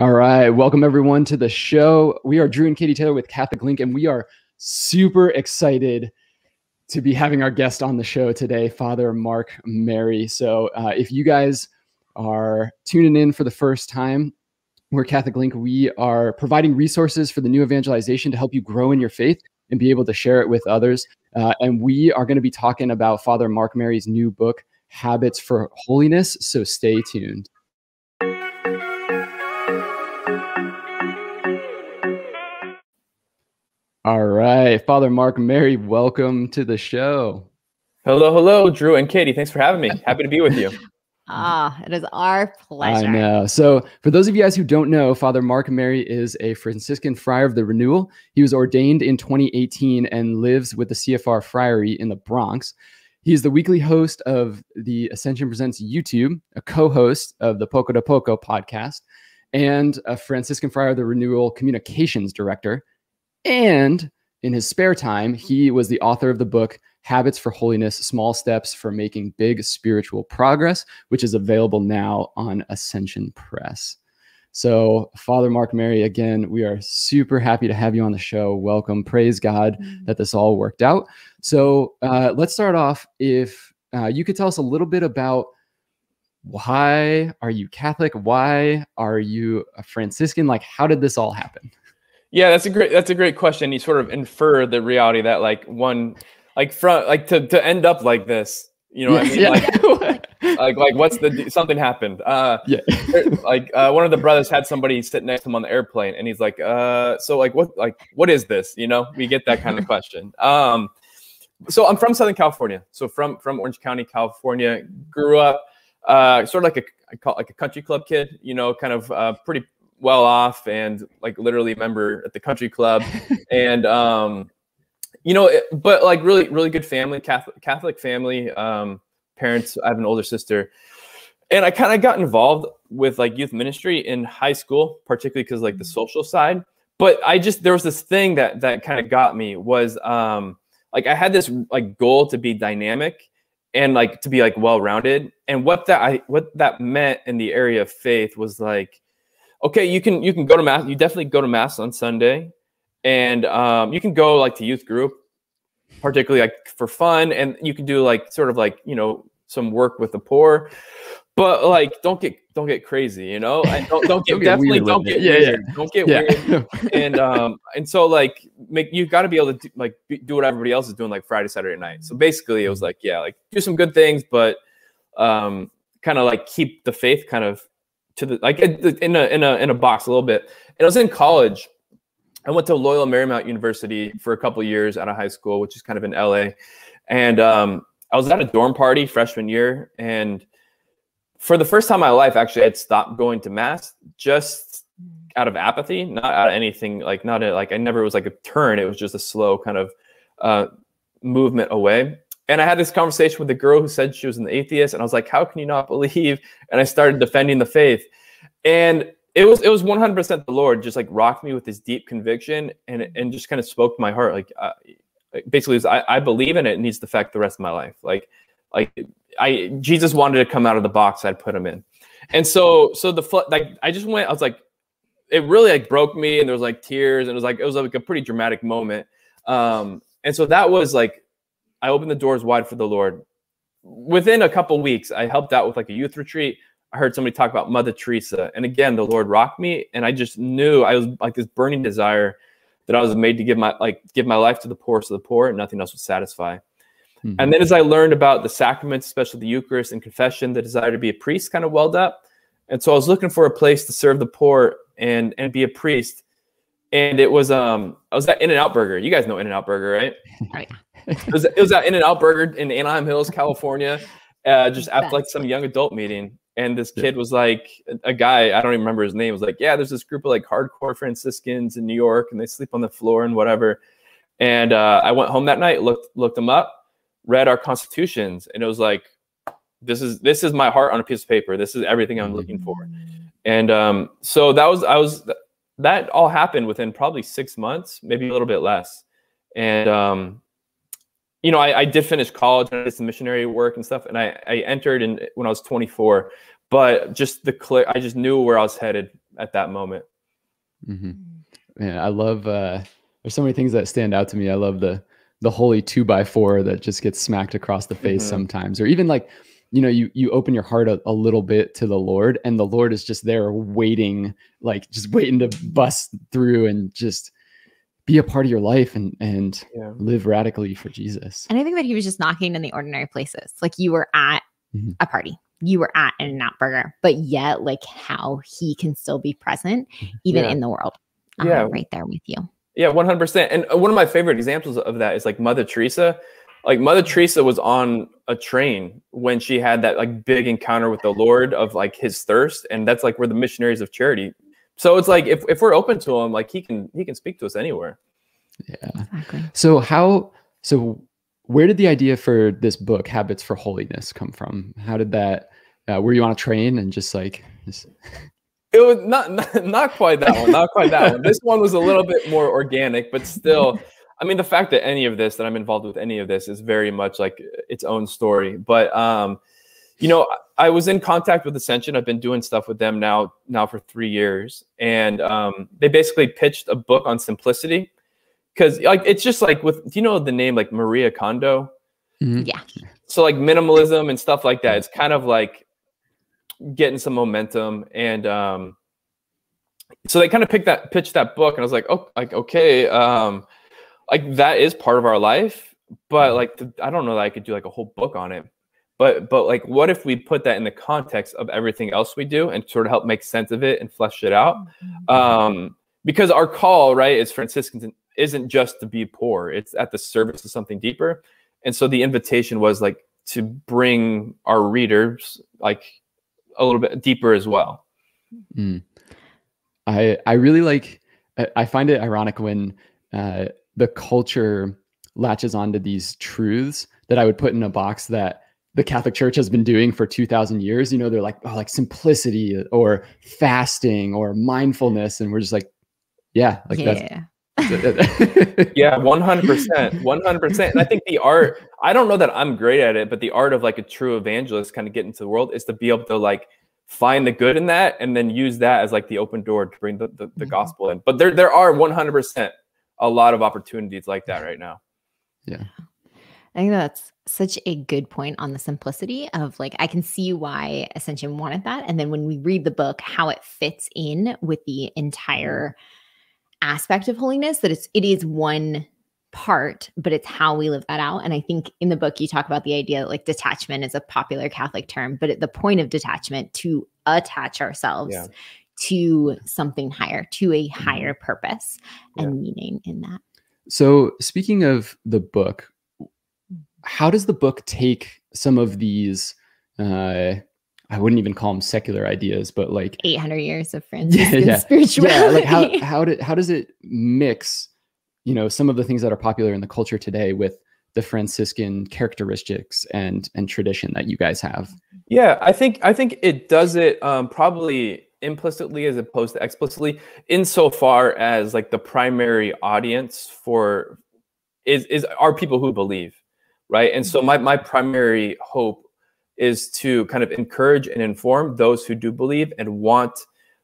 All right. Welcome, everyone, to the show. We are Drew and Katie Taylor with Catholic Link, and we are super excited to be having our guest on the show today, Father Mark Mary. So, uh, if you guys are tuning in for the first time, we're Catholic Link. We are providing resources for the new evangelization to help you grow in your faith and be able to share it with others. Uh, and we are going to be talking about Father Mark Mary's new book, Habits for Holiness. So, stay tuned. All right, Father Mark Mary, welcome to the show. Hello, hello, Drew and Katie. Thanks for having me. Happy to be with you. Ah, it is our pleasure. I know. So, for those of you guys who don't know, Father Mark Mary is a Franciscan friar of the Renewal. He was ordained in 2018 and lives with the CFR Friary in the Bronx. He is the weekly host of the Ascension Presents YouTube, a co host of the Poco a Poco podcast, and a Franciscan Friar of the Renewal communications director. And in his spare time, he was the author of the book Habits for Holiness Small Steps for Making Big Spiritual Progress, which is available now on Ascension Press. So, Father Mark Mary, again, we are super happy to have you on the show. Welcome. Praise God Mm-hmm. that this all worked out. So, uh, let's start off. If uh, you could tell us a little bit about why are you Catholic? Why are you a Franciscan? Like, how did this all happen? Yeah, that's a great that's a great question. You sort of infer the reality that like one like from like to to end up like this, you know what I mean? Like like like what's the something happened. Uh yeah. like uh, one of the brothers had somebody sit next to him on the airplane and he's like, uh so like what like what is this? You know, we get that kind of question. Um so I'm from Southern California. So from from Orange County, California, grew up uh sort of like a I call like a country club kid, you know, kind of uh pretty well off and like literally a member at the country club. And um you know it, but like really really good family catholic catholic family um parents. I have an older sister. And i kind of got involved with like youth ministry in high school particularly because like the social side. But i just there was this thing that that kind of got me was um like i had this like goal to be dynamic and like to be like well rounded and what that i what that meant in the area of faith was like okay you can you can go to mass you definitely go to mass on sunday. And um, you can go like to youth group particularly like for fun. And you can do like sort of like you know some work with the poor. But like don't get don't get crazy you know? And don't, don't get Don't get definitely weird don't get. Yeah, yeah. don't get Yeah. weird. And um and so like make you got to be able to do, like be- do what everybody else is doing like friday saturday night. So basically it was like yeah like do some good things but um kind of like keep the faith kind of to the like in a in a in a box a little bit and i was in college I went to Loyola Marymount University for a couple years out of high school, which is kind of in LA. And um, I was at a dorm party freshman year. And for the first time in my life, actually, I'd stopped going to mass just out of apathy, not out of anything like, not a, like, I never was like a turn. It was just a slow kind of uh, movement away. And I had this conversation with a girl who said she was an atheist. And I was like, how can you not believe? And I started defending the faith. And it was it was 100% the lord just like rocked me with this deep conviction and and just kind of spoke to my heart like uh, basically was, I, I believe in it, it needs to affect the rest of my life like like i jesus wanted to come out of the box i'd put him in and so so the like i just went i was like it really like broke me and there was like tears and it was like it was like a pretty dramatic moment um and so that was like i opened the doors wide for the lord within a couple weeks i helped out with like a youth retreat I heard somebody talk about Mother Teresa, and again, the Lord rocked me, and I just knew I was like this burning desire that I was made to give my like give my life to the poor, so the poor and nothing else would satisfy. Mhm. And then as I learned about the sacraments, especially the Eucharist and confession, the desire to be a priest kind of welled up, and so I was looking for a place to serve the poor and and be a priest. And it was um I was at In and Out Burger. You guys know In and Out Burger, right? Right. It was, it was at In and Out Burger in Anaheim Hills, California, uh, just after like some young adult meeting. And this kid was like, a guy, I don't even remember his name, was like, Yeah, there's this group of like hardcore Franciscans in New York and they sleep on the floor and whatever. And uh, I went home that night, looked looked them up, read our constitutions, and it was like, this is this is my heart on a piece of paper. This is everything I'm looking for. And um, so that was I was that all happened within probably six months, maybe a little bit less. And um, you know, I, I did finish college and I did some missionary work and stuff, and I, I entered in when I was 24. But just the clear, I just knew where I was headed at that moment. Mm-hmm. Man, I love. uh There's so many things that stand out to me. I love the the holy two by four that just gets smacked across the face Mhm. sometimes, or even like, you know, you you open your heart a, a little bit to the Lord, and the Lord is just there waiting, like just waiting to bust through and just be a part of your life and and Yeah. live radically for Jesus. And I think that he was just knocking in the ordinary places. Like you were at Mhm. a party, you were at an out burger, but yet like how he can still be present even Yeah. in the world. Yeah. right there with you. Yeah, one hundred percent. And uh, one of my favorite examples of that is like Mother Teresa. Like Mother Teresa was on a train when she had that like big encounter with the Lord of like his thirst, and that's like where the missionaries of charity. So it's like if, if we're open to him, like he can he can speak to us anywhere. Yeah. Exactly. So how so where did the idea for this book Habits for Holiness come from? How did that uh, were you on a train and just like just, It was not, not not quite that one, not quite that one. This one was a little bit more organic, but still. I mean, the fact that any of this that I'm involved with any of this is very much like its own story. But um, you know, I I was in contact with Ascension. I've been doing stuff with them now now for three years, and um, they basically pitched a book on simplicity because like it's just like with do you know the name like Maria Kondo? Mhm. Yeah. so like minimalism and stuff like that it's kind of like getting some momentum and um so they kind of picked that pitched that book and i was like oh like okay um like that is part of our life but like the, i don't know that i could do like a whole book on it but but like what if we put that in the context of everything else we do and sort of help make sense of it and flesh it out? Um because our call right is franciscan isn't just to be poor. It's at the service of something deeper. And so the invitation was like to bring our readers like a little bit deeper as well. Mm. I I really like I- I find it ironic when uh, the culture latches onto these truths that I would put in a box that the Catholic Church has been doing for 2000 years. You know, they're like, oh, like simplicity or fasting or mindfulness. And we're just like, yeah, like yeah. that's, yeah 100% 100% and i think the art i don't know that i'm great at it but the art of like a true evangelist kind of get into the world is to be able to like find the good in that and then use that as like the open door to bring the, the, the Mhm. gospel in but there there are 100% a lot of opportunities like that right now I think that's such a good point on the simplicity of like I can see why Ascension wanted that. And then when we read the book, how it fits in with the entire aspect of holiness, that it's it is one part, but it's how we live that out. And I think in the book you talk about the idea that like detachment is a popular Catholic term, but at the point of detachment to attach ourselves Yeah. to something higher, to a Mm-hmm. higher purpose Yeah. and meaning in that. So, speaking of the book, how does the book take some of these? Uh, I wouldn't even call them secular ideas, but like 800 years of Franciscan yeah. spirituality. yeah, like how how did how does it mix? You know, some of the things that are popular in the culture today with the Franciscan characteristics and and tradition that you guys have. Yeah, I think I think it does it um, probably implicitly as opposed to explicitly, insofar as like the primary audience for is is are people who believe, right? And so my my primary hope is to kind of encourage and inform those who do believe and want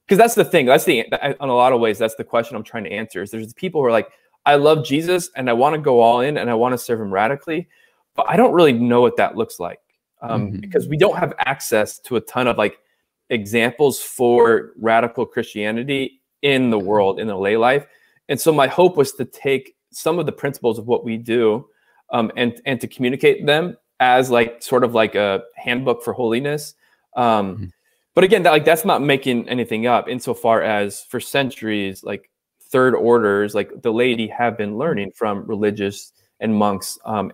because that's the thing that's the in a lot of ways that's the question i'm trying to answer is there's people who are like i love jesus and i want to go all in and i want to serve him radically but i don't really know what that looks like um, Mhm. because we don't have access to a ton of like examples for radical christianity in the world in the lay life and so my hope was to take some of the principles of what we do um, and and to communicate them as like sort of like a handbook for holiness. Um, Mhm. but again that like that's not making anything up insofar as for centuries like third orders like the laity have been learning from religious and monks um,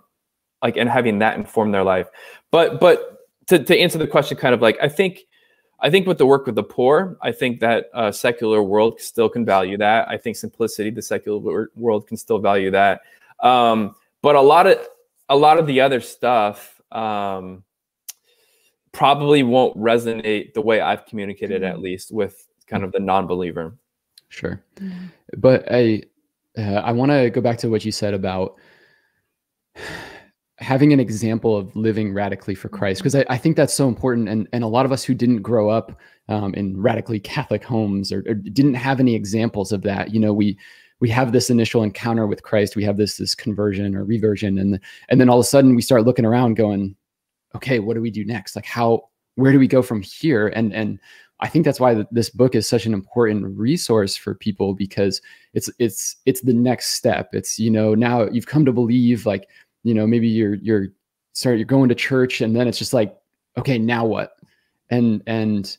like and having that inform their life. But but to, to answer the question kind of like i think i think with the work with the poor i think that uh, secular world still can value that. I think simplicity the secular world can still value that. Um, but a lot of a lot of the other stuff um, probably won't resonate the way i've communicated at least with kind of the non-believer Sure. But I uh, I want to go back to what you said about having an example of living radically for Christ, because I, I, think that's so important. And, and a lot of us who didn't grow up um, in radically Catholic homes or, or, didn't have any examples of that, you know, we we have this initial encounter with Christ, we have this this conversion or reversion, and and then all of a sudden we start looking around, going, okay, what do we do next? Like how where do we go from here? And and I think that's why this book is such an important resource for people because it's it's it's the next step. It's you know now you've come to believe like you know maybe you're you're sorry you're going to church and then it's just like okay now what and and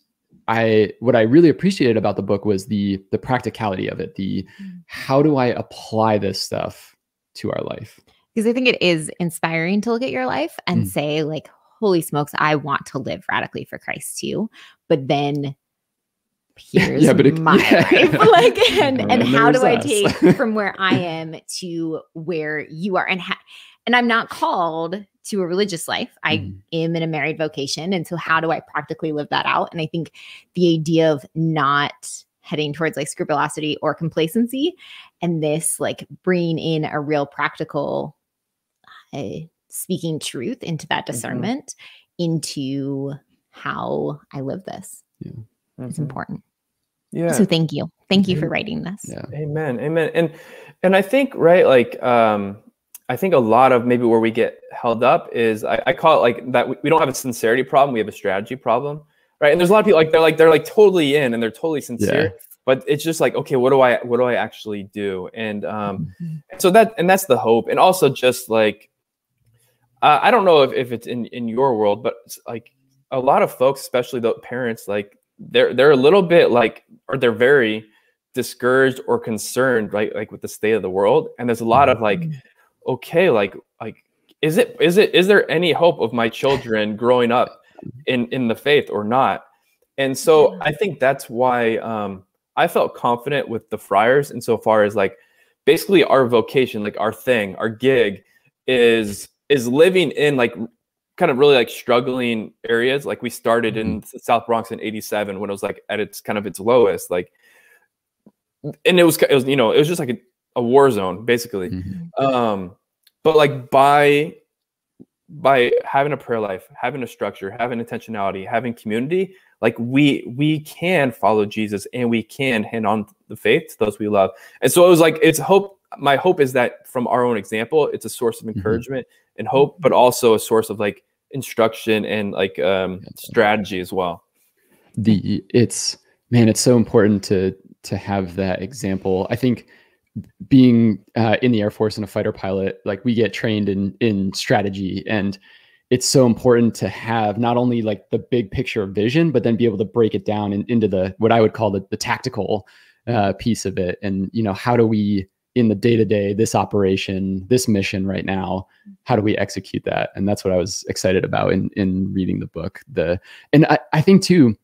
I what I really appreciated about the book was the the practicality of it. The mm. How do I apply this stuff to our life? Because I think it is inspiring to look at your life and mm. say like holy smokes, I want to live radically for Christ too. But then here's yeah, but it, my yeah. life. like, and, and, and how do us. I take from where I am to where you are? And ha- and I'm not called to a religious life. I mm. am in a married vocation. And so how do I practically live that out? And I think the idea of not heading towards like scrupulosity or complacency and this like bringing in a real practical uh, speaking truth into that mm-hmm. discernment mm-hmm. into how I live this. Yeah. Mm-hmm. It's important. Yeah. So thank you. Thank you for writing this. Yeah. Amen. Amen. And and I think right like um I think a lot of maybe where we get held up is I, I call it like that we, we don't have a sincerity problem, we have a strategy problem. Right. And there's a lot of people like they're like they're like totally in and they're totally sincere. Yeah. But it's just like, okay, what do I what do I actually do? And um mm-hmm. so that and that's the hope. And also just like uh, I don't know if, if it's in, in your world, but like a lot of folks, especially the parents, like they're they're a little bit like or they're very discouraged or concerned, right? Like with the state of the world. And there's a lot of like, mm-hmm. okay, like like is it is it is there any hope of my children growing up in in the faith or not? And so I think that's why um, I felt confident with the friars insofar as like basically our vocation, like our thing, our gig is is living in like kind of really like struggling areas. Like we started in mm-hmm. South Bronx in '87 when it was like at its kind of its lowest. Like, and it was it was you know it was just like a, a war zone basically. Mm-hmm. Um, but like by by having a prayer life, having a structure, having intentionality, having community, like we we can follow Jesus and we can hand on the faith to those we love. And so it was like it's hope. My hope is that from our own example, it's a source of mm-hmm. encouragement mm-hmm and hope, but also a source of like instruction and like um, strategy as well. The it's man, it's so important to to have that example. I think being uh, in the Air Force and a fighter pilot, like we get trained in in strategy and it's so important to have not only like the big picture vision, but then be able to break it down in, into the what I would call the, the tactical uh, piece of it. And you know, how do we in the day to day, this operation, this mission right now, how do we execute that? And that's what I was excited about in in reading the book. The and I, I think too,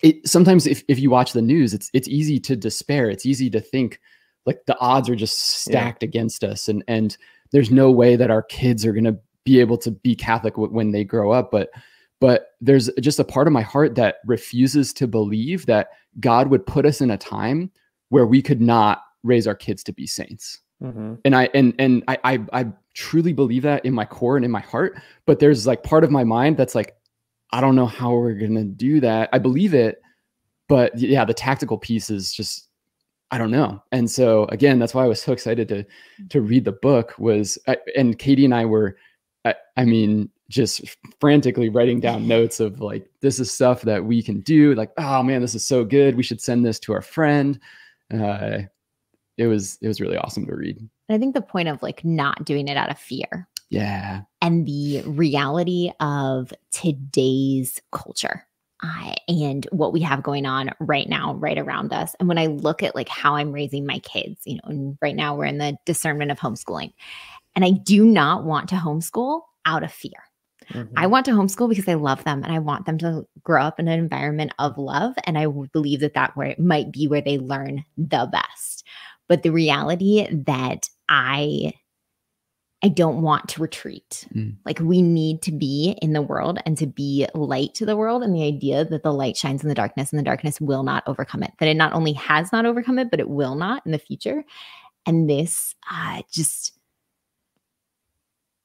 it sometimes if, if you watch the news, it's it's easy to despair. It's easy to think like the odds are just stacked yeah. against us, and and there's no way that our kids are gonna be able to be Catholic w- when they grow up. But but there's just a part of my heart that refuses to believe that God would put us in a time where we could not raise our kids to be saints. Mm-hmm. And I and and I, I I truly believe that in my core and in my heart. But there's like part of my mind that's like, I don't know how we're gonna do that. I believe it, but yeah, the tactical piece is just I don't know. And so again, that's why I was so excited to to read the book. Was and Katie and I were, I, I mean, just frantically writing down notes of like this is stuff that we can do. Like, oh man, this is so good. We should send this to our friend. Uh, it was it was really awesome to read. And I think the point of like not doing it out of fear. Yeah. And the reality of today's culture. Uh, and what we have going on right now, right around us. And when I look at like how I'm raising my kids, you know, and right now we're in the discernment of homeschooling. And I do not want to homeschool out of fear. Mm-hmm. I want to homeschool because I love them and I want them to grow up in an environment of love. And I believe that that where it might be where they learn the best but the reality that I I don't want to retreat. Mm. Like we need to be in the world and to be light to the world and the idea that the light shines in the darkness and the darkness will not overcome it. That it not only has not overcome it but it will not in the future. And this uh just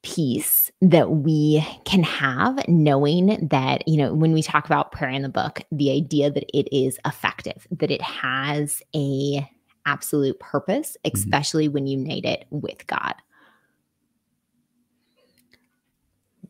peace that we can have knowing that you know when we talk about prayer in the book the idea that it is effective that it has a absolute purpose Mm-hmm. especially when you unite it with god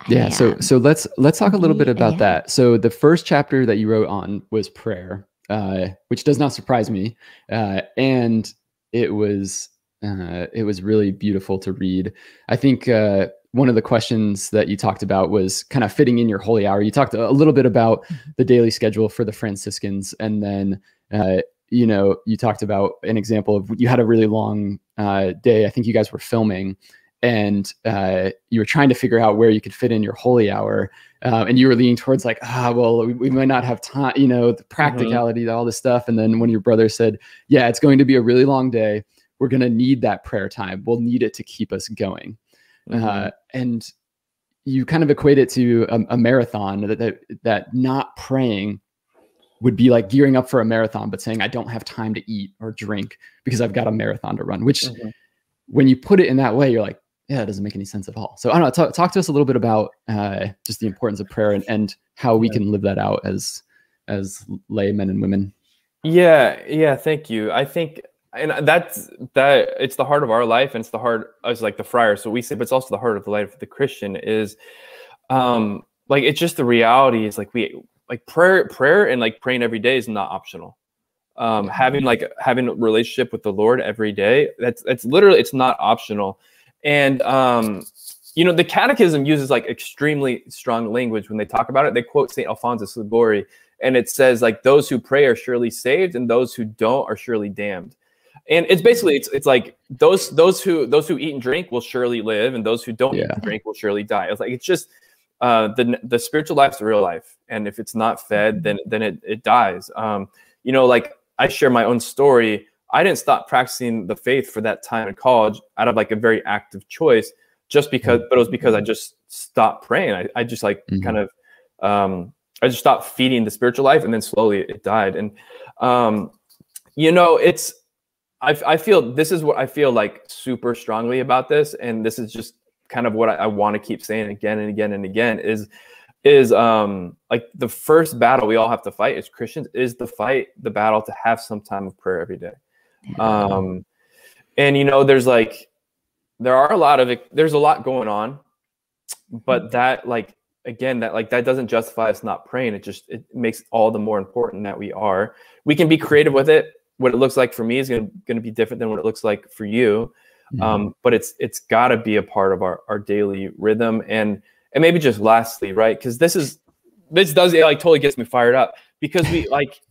Yeah. So so let's let's talk a little bit about yeah. that. So the first chapter that you wrote on was prayer, uh, which does not surprise me, uh, and it was uh, it was really beautiful to read. I think uh, one of the questions that you talked about was kind of fitting in your holy hour. You talked a little bit about the daily schedule for the Franciscans, and then uh, you know you talked about an example of you had a really long uh, day. I think you guys were filming and uh, you were trying to figure out where you could fit in your holy hour, uh, and you were leaning towards like, ah, well, we, we might not have time, you know, the practicality, all this stuff. And then when your brother said, yeah, it's going to be a really long day, we're going to need that prayer time. We'll need it to keep us going. Mm-hmm. Uh, and you kind of equate it to a, a marathon that, that that not praying would be like gearing up for a marathon, but saying I don't have time to eat or drink because I've got a marathon to run. Which, Mhm. when you put it in that way, you're like, yeah, it doesn't make any sense at all. So I don't know. Talk, talk to us a little bit about uh, just the importance of prayer and, and how we Yeah. can live that out as as laymen and women. Yeah, yeah, thank you. I think and that's that it's the heart of our life and it's the heart as like the friar. So we say, but it's also the heart of the life of the Christian is um like it's just the reality is like we like prayer prayer and like praying every day is not optional. Um having like having a relationship with the Lord every day, that's that's literally it's not optional. And um you know the catechism uses like extremely strong language when they talk about it. They quote St. Alphonsus Liguori and it says like those who pray are surely saved and those who don't are surely damned and it's basically it's, it's like those those who those who eat and drink will surely live and those who don't eat Yeah. and drink will surely die it's like it's just uh the the spiritual life's the real life and if it's not fed then then it, it dies um you know like i share my own story i didn't stop practicing the faith for that time in college out of like a very active choice just because but it was because i just stopped praying i, I just like Mhm. kind of um I just stopped feeding the spiritual life, and then slowly it died. And um, you know, it's I, I feel this is what I feel like super strongly about this, and this is just kind of what I, I want to keep saying again and again and again is is um like the first battle we all have to fight as Christians is the fight the battle to have some time of prayer every day. Um, and you know, there's like there are a lot of there's a lot going on, but that like again that like that doesn't justify us not praying. It just it makes all the more important that we are. We can be creative with it. What it looks like for me is going to be different than what it looks like for you. Mm-hmm. um, but it's it's got to be a part of our, our daily rhythm. And and maybe just lastly right because this is this does it like totally gets me fired up because we like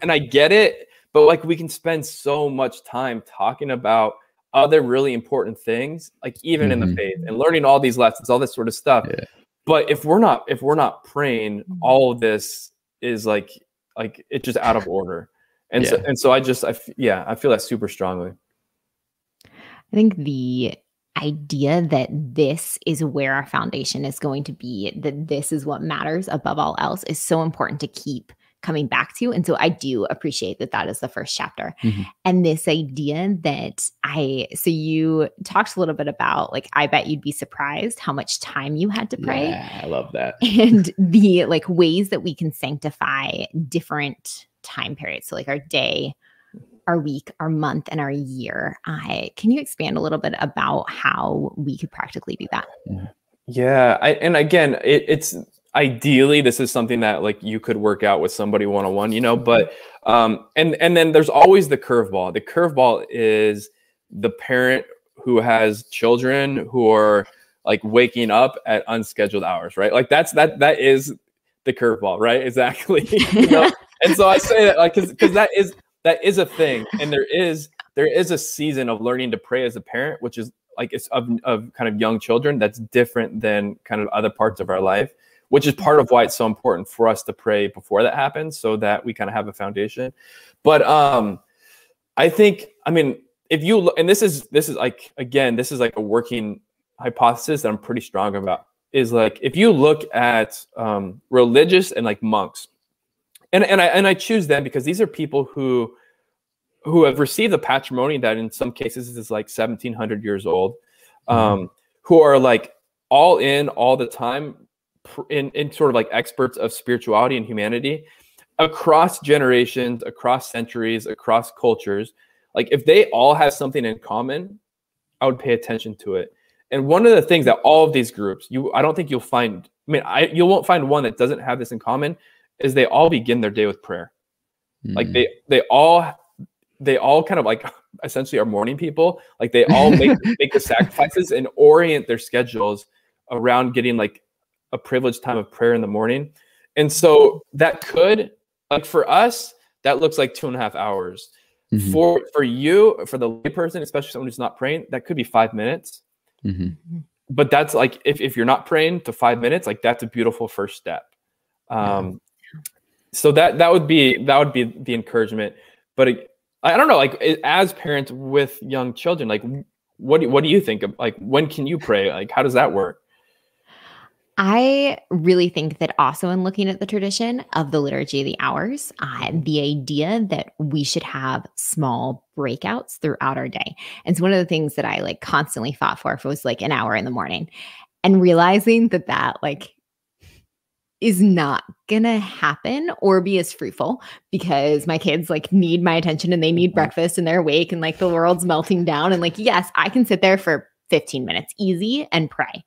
and i get it but like we can spend so much time talking about other really important things like even in Mhm. the faith and learning all these lessons all this sort of stuff. Yeah. but if we're not if we're not praying all of this is like like it's just out of order. And so and so i just i f- yeah i feel that super strongly. I think the idea that this is where our foundation is going to be, that this is what matters above all else, is so important to keep coming back to. And so I do appreciate that that is the first chapter. Mhm. And this idea that I, so you talked a little bit about, like, I bet you'd be surprised how much time you had to pray Yeah, I love that. and the like ways that we can sanctify different time periods so like our day our week our month and our year i can you expand a little bit about how we could practically do that Yeah, I, and again, it, it's ideally this is something that like you could work out with somebody one on one, you know. But um, and and then there's always the curveball. The curveball is the parent who has children who are like waking up at unscheduled hours, right? Like that's that that is the curveball, right? Exactly. you know? And so I say that like because because that is that is a thing, and there is there is a season of learning to pray as a parent, which is like it's of, of kind of young children that's different than kind of other parts of our life which is part of why it's so important for us to pray before that happens so that we kind of have a foundation. But um i think i mean if you look and this is this is like again this is like a working hypothesis that i'm pretty strong about is like if you look at um religious and like monks and and i and i choose them because these are people who who have received a patrimony that in some cases is like 1700 years old um, who are like all in all the time in, in sort of like experts of spirituality and humanity across generations, across centuries, across cultures. Like if they all have something in common, I would pay attention to it. And one of the things that all of these groups, you I don't think you'll find, I mean, I you won't find one that doesn't have this in common, is they all begin their day with prayer. Mm. Like they they all they all kind of like essentially are morning people. Like they all make make the sacrifices and orient their schedules around getting like a privileged time of prayer in the morning. And so that could, like for us, that looks like two and a half hours. Mm-hmm. For for you, for the layperson, especially someone who's not praying, that could be five minutes. Mm-hmm. But that's like if, if you're not praying to five minutes, like that's a beautiful first step. Um, yeah. so that that would be that would be the encouragement. But it, I don't know, like as parents with young children, like what do, what do you think of like when can you pray? Like how does that work? I really think that also in looking at the tradition of the liturgy of the hours, uh, the idea that we should have small breakouts throughout our day. And it's one of the things that I like constantly fought for if it was like an hour in the morning and realizing that that like is not gonna happen or be as fruitful because my kids like need my attention and they need mm-hmm. breakfast and they're awake and like the world's melting down and like yes i can sit there for 15 minutes easy and pray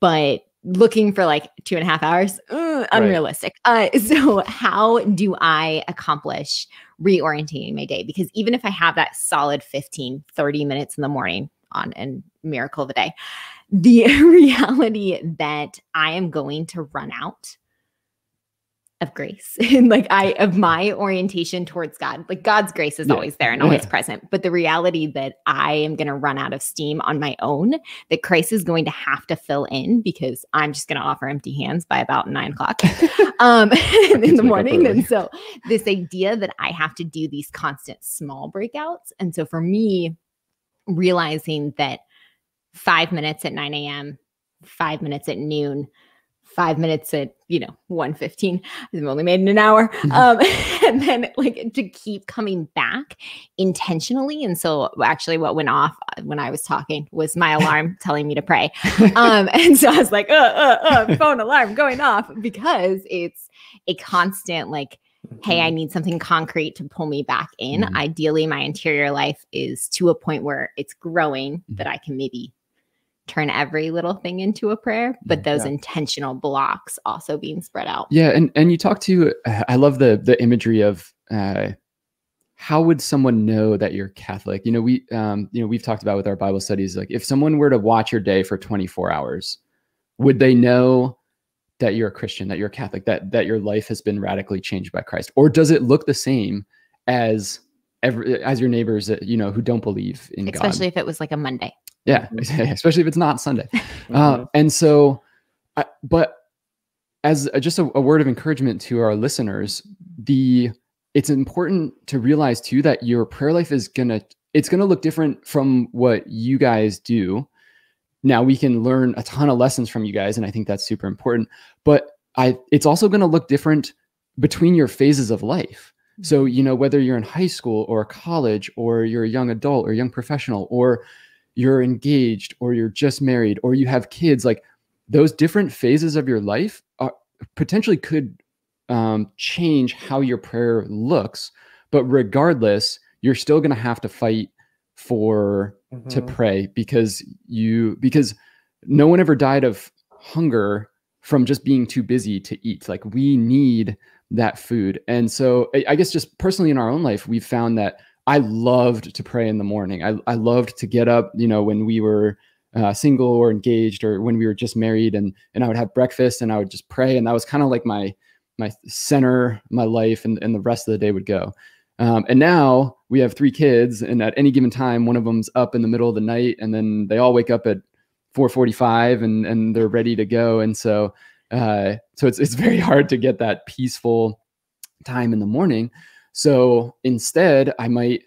but looking for like two and a half hours? Uh, unrealistic. Right. uh, so how do i accomplish reorienting my day? Because even if i have that solid 15 30 minutes in the morning on a miracle of the day the reality that i am going to run out of grace and like I of my orientation towards God. Like God's grace is yeah. always there and always yeah. present. But the reality that I am going to run out of steam on my own, that Christ is going to have to fill in because I'm just going to offer empty hands by about nine o'clock um, in the morning. And so this idea that I have to do these constant small breakouts. And so for me, realizing that five minutes at 9 a.m., five minutes at noon, five minutes at you know 115 i've only made in an hour mm-hmm. um, and then like to keep coming back intentionally and so actually what went off uh, when i was talking was my alarm telling me to pray um, and so i was like uh, uh, uh, phone alarm going off because it's a constant like hey i mm-hmm. need something concrete to pull me back in mm-hmm. ideally my interior life is to a point where it's growing that i can maybe turn every little thing into a prayer, but those yeah. intentional blocks also being spread out. Yeah, and and you talk to I love the the imagery of uh how would someone know that you're Catholic? You know, we um you know, we've talked about with our Bible studies like if someone were to watch your day for 24 hours, would they know that you're a Christian, that you're Catholic, that that your life has been radically changed by Christ? Or does it look the same as every as your neighbors you know who don't believe in especially God? Especially if it was like a Monday. Yeah, especially if it's not Sunday. Mm-hmm. Uh, and so, I, but as a, just a, a word of encouragement to our listeners, the it's important to realize too that your prayer life is gonna it's gonna look different from what you guys do. Now we can learn a ton of lessons from you guys, and I think that's super important. But I it's also gonna look different between your phases of life. So, mm-hmm. you know, whether you're in high school or college or you're a young adult or young professional or you're engaged or you're just married or you have kids like those different phases of your life are, potentially could um, change how your prayer looks but regardless you're still going to have to fight for mm-hmm. to pray because you because no one ever died of hunger from just being too busy to eat like we need that food and so i guess just personally in our own life we've found that I loved to pray in the morning. I, I loved to get up, you know, when we were uh, single or engaged or when we were just married and, and I would have breakfast and I would just pray. And that was kind of like my, my center, my life and, and the rest of the day would go. Um, and now we have three kids and at any given time, one of them's up in the middle of the night and then they all wake up at 445 and, and they're ready to go. And so, uh, so it's, it's very hard to get that peaceful time in the morning. So instead, I might,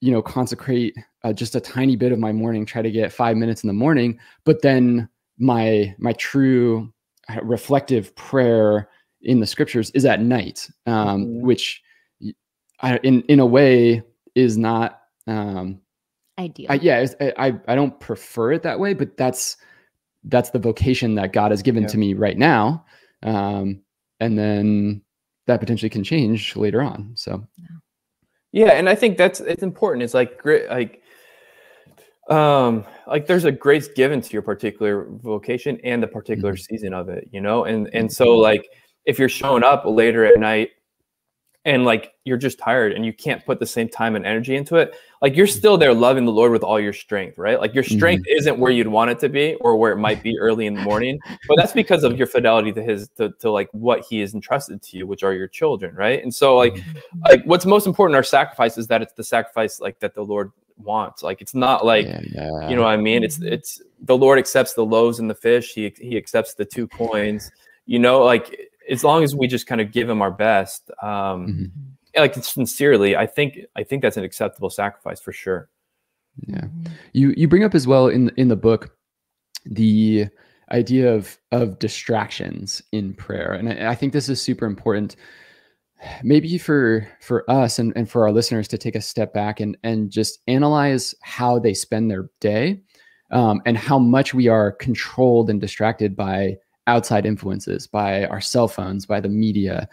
you know, consecrate uh, just a tiny bit of my morning, try to get five minutes in the morning, but then my my true uh, reflective prayer in the scriptures is at night, um, mm-hmm. which I, in in a way is not um, ideal. I, yeah, I, I I don't prefer it that way, but that's that's the vocation that God has given Yeah. to me right now. Um, and then that potentially can change later on. So Yeah, and I think that's it's important. It's like great, like, um, like there's a grace given to your particular vocation and the particular season of it, you know. And and so like if you're showing up later at night and like you're just tired and you can't put the same time and energy into it, like you're mm. still there loving the Lord with all your strength, right? Like your mm-hmm. strength isn't where you'd want it to be or where it might be early in the morning, but that's because of your fidelity to His to, to like what He has entrusted to you, which are your children, right? And so like mm-hmm. like what's most important our sacrifice is that it's the sacrifice like that the Lord wants. Like it's not like yeah, yeah. you know what I mean? It's it's the Lord accepts the loaves and the fish. He he accepts the two coins. You know, like as long as we just kind of give him our best, um, Mhm. like sincerely, I think I think that's an acceptable sacrifice for sure. Yeah. You you bring up as well in in the book the idea of of distractions in prayer, and I, I think this is super important. Maybe for for us and, and for our listeners to take a step back and and just analyze how they spend their day, um, and how much we are controlled and distracted by outside influences, by our cell phones, by the media,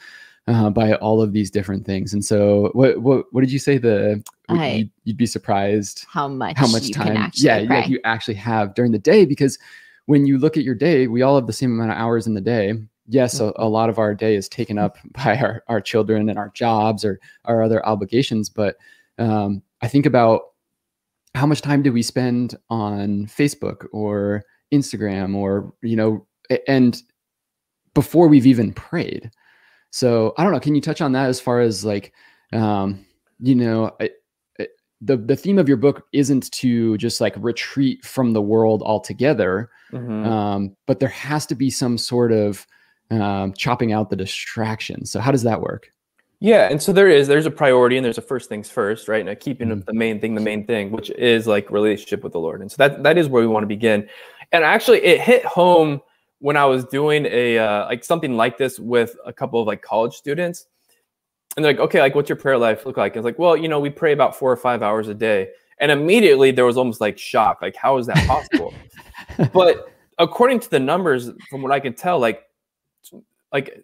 uh, by all of these different things. And so, what what what did you say? The I- you'd, you'd be surprised How much? how much you Can time actually yeah, pray. yeah you actually have during the day because when you look at your day we all have the same amount of hours in the day yes a, a lot of our day is taken up by our, our children and our jobs or our other obligations but um, i think about how much time do we spend on facebook or instagram or you know and before we've even prayed so i don't know can you touch on that as far as like um, you know I, the the theme of your book isn't to just like retreat from the world altogether Mhm. um, but there has to be some sort of um, chopping out the distractions so how does that work Yeah, and so there is there's a priority and there's a first things first, right? And keeping Mhm. the main thing the main thing, which is like relationship with the Lord. And so that that is where we want to begin. And actually, it hit home when I was doing a uh, like something like this with a couple of like college students. And they're like, okay, like what's your prayer life look like? And it's like, well, you know, we pray about four or five hours a day. And immediately there was almost like shock, like how is that possible? but according to the numbers, from what I can tell, like like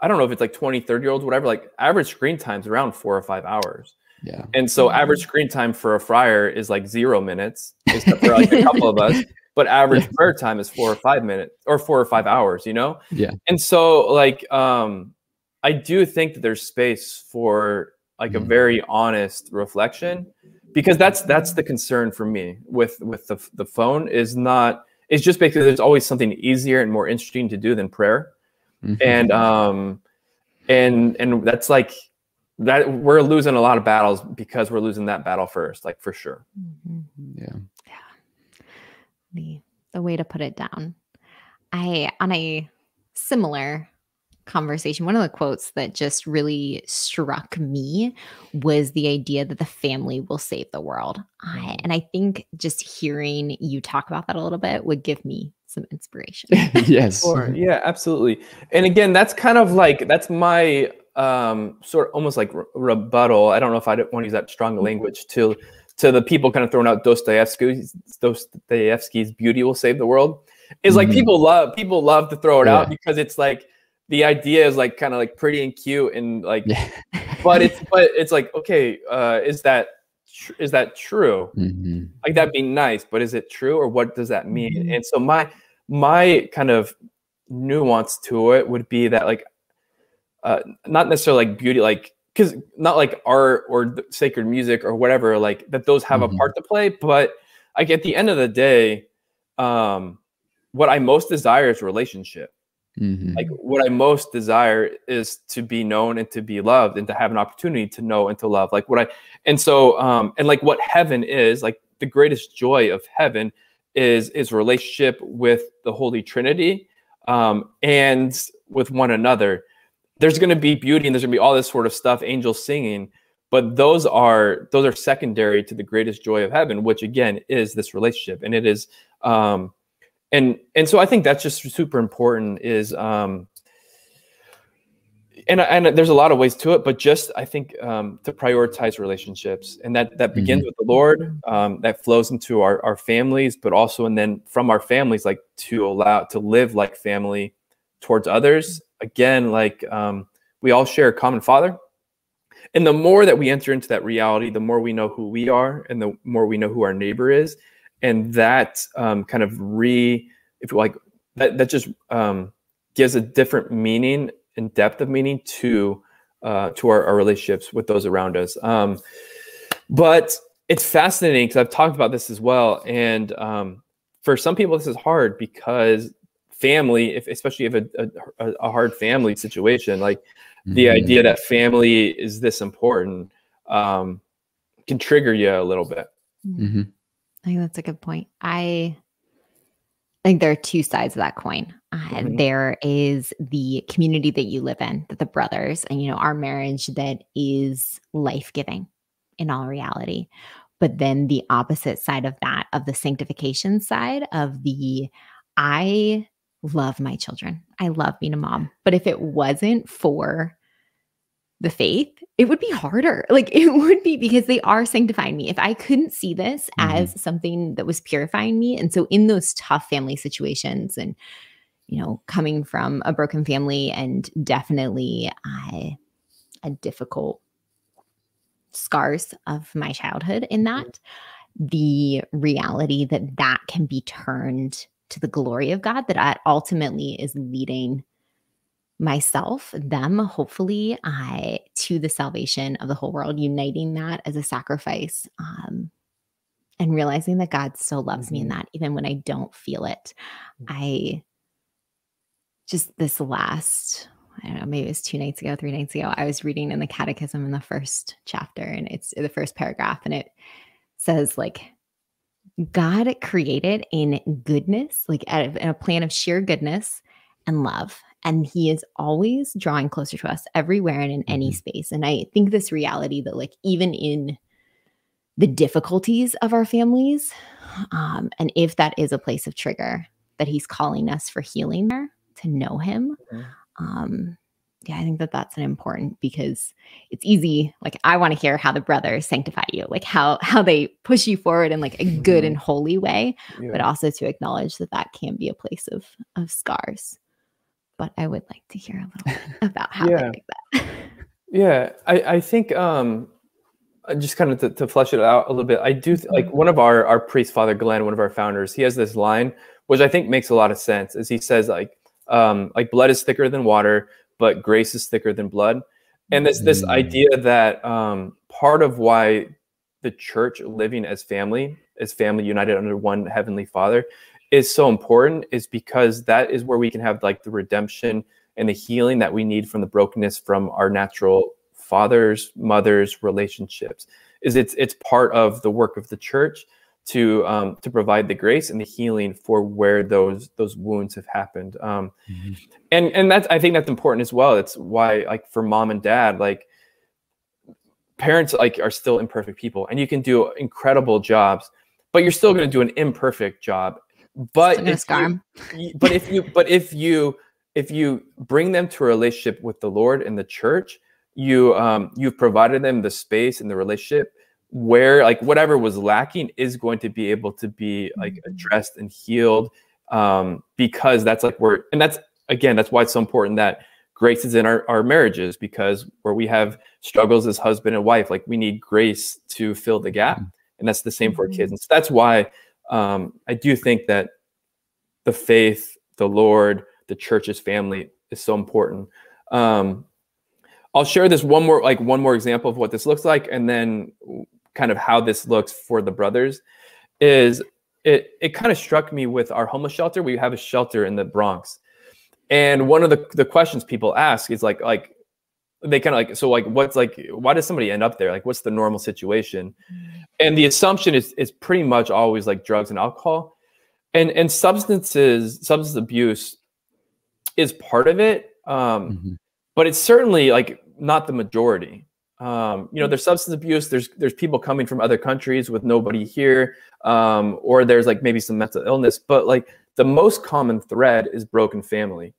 I don't know if it's like 20, 30 year olds, whatever, like average screen time's around four or five hours. yeah And so average screen time for a friar is like zero minutes, except for like a couple of us. But average prayer time is four or five minutes or four or five hours, you know? Yeah. And so like um I do think that there's space for like a Mhm. very honest reflection because that's that's the concern for me with with the the phone is not it's just because there's always something easier and more interesting to do than prayer Mhm. and um and and that's like that we're losing a lot of battles because we're losing that battle first like for sure Mhm. yeah the the way to put it down. I on a similar conversation, one of the quotes that just really struck me was the idea that the family will save the world. I, mm-hmm. and I think just hearing you talk about that a little bit would give me some inspiration. yes Sure. Mm-hmm. Yeah, absolutely. And again, that's kind of like that's my um sort of almost like re- rebuttal. I don't know if I want to use that strong mm-hmm. language to to the people kind of throwing out Dostoevsky's Dostoevsky's beauty will save the world. Is like Mhm. people love people love to throw it out because it's like the idea is like kind of like pretty and cute and like yeah but it's but it's like okay, uh is that tr- is that true? Mhm. like that'd be nice but is it true or what does that mean Mhm. and so my my kind of nuance to it would be that like uh not necessarily like beauty like because not like art or sacred music or whatever like that those have Mhm. a part to play but like at the end of the day um what i most desire is relationship Mhm. like what i most desire is to be known and to be loved and to have an opportunity to know and to love like what i and so um and like what heaven is like the greatest joy of heaven is is relationship with the holy trinity um and with one another there's going to be beauty and there's going to be all this sort of stuff angels singing but those are those are secondary to the greatest joy of heaven which again is this relationship and it is um and and so i think that's just super important is um and and there's a lot of ways to it, but just I think um, to prioritize relationships, and that that begins mm-hmm. with the Lord, um, that flows into our our families, but also and then from our families, like to allow to live like family towards others. Again, like um, we all share a common Father, and the more that we enter into that reality, the more we know who we are, and the more we know who our neighbor is, and that um, kind of re, if you like that that just um, gives a different meaning and depth of meaning to uh, to our, our, relationships with those around us. Um, but it's fascinating because I've talked about this as well, and um, for some people this is hard because family, if especially if a, a, a hard family situation, like mm-hmm. the idea that family is this important, um, can trigger you a little bit. Mm-hmm. I think that's a good point. I I think there are two sides of that coin. Uh, mm-hmm. There is the community that you live in, that the brothers, and you know, our marriage that is life giving in all reality. But then the opposite side of that, of the sanctification side of the, I love my children. I love being a mom. But if it wasn't for the faith, it would be harder. Like it would be because they are sanctifying me. If I couldn't see this mm-hmm. as something that was purifying me. And so in those tough family situations and you know, coming from a broken family and definitely I a difficult scars of my childhood in mm-hmm. that the reality that that can be turned to the glory of God that ultimately is leading myself, them, hopefully, I to the salvation of the whole world, uniting that as a sacrifice. Um, and realizing that God still loves mm-hmm. me in mm-hmm. that, even when I don't feel it. Mm. I just this last, I don't know, maybe it was two nights ago, three nights ago, I was reading in the catechism in the first chapter, and it's the first paragraph, and it says, like, God created in goodness, like in a plan of sheer goodness and love and he is always drawing closer to us everywhere and in any mm-hmm. space and i think this reality that like even in the difficulties of our families um, and if that is a place of trigger that he's calling us for healing there to know him mm-hmm. um, yeah i think that that's an important because it's easy like i want to hear how the brothers sanctify you like how how they push you forward in like a good mm-hmm. and holy way yeah. but also to acknowledge that that can be a place of of scars but I would like to hear a little bit about how yeah. they make that. yeah, I, I think um, uh, just kind of to, to, flesh it out a little bit, I do th- like mm-hmm. one of our our priest, Father Glenn, one of our founders. He has this line, which I think makes a lot of sense, as he says like um, like blood is thicker than water, but grace is thicker than blood. And this this mm. idea that um, part of why the church living as family, as family united under one heavenly Father, is so important is because that is where we can have like the redemption and the healing that we need from the brokenness from our natural fathers mothers relationships is it's it's part of the work of the church to um, to provide the grace and the healing for where those those wounds have happened. Um, mm-hmm. and and that's i think that's important as well. It's why like for mom and dad like parents like are still imperfect people and you can do incredible jobs but you're still going to do an imperfect job. But if you, but if you but if you if you bring them to a relationship with the Lord and the church, you um you've provided them the space and the relationship where like whatever was lacking is going to be able to be like mm-hmm. addressed and healed um because that's like where and that's again that's why it's so important that grace is in our, our marriages because where we have struggles as husband and wife like we need grace to fill the gap mm-hmm. and that's the same for kids and so that's why um, I do think that the faith, the Lord, the church's family is so important. Um, I'll share this one more, like one more example of what this looks like, and then kind of how this looks for the brothers. Is it? It kind of struck me with our homeless shelter. We have a shelter in the Bronx, and one of the the questions people ask is like, like they kind of like so like what's like why does somebody end up there like what's the normal situation mm-hmm. and the assumption is is pretty much always like drugs and alcohol and and substances substance abuse is part of it um mm-hmm. but it's certainly like not the majority um you know there's substance abuse there's there's people coming from other countries with nobody here um or there's like maybe some mental illness but like the most common thread is broken family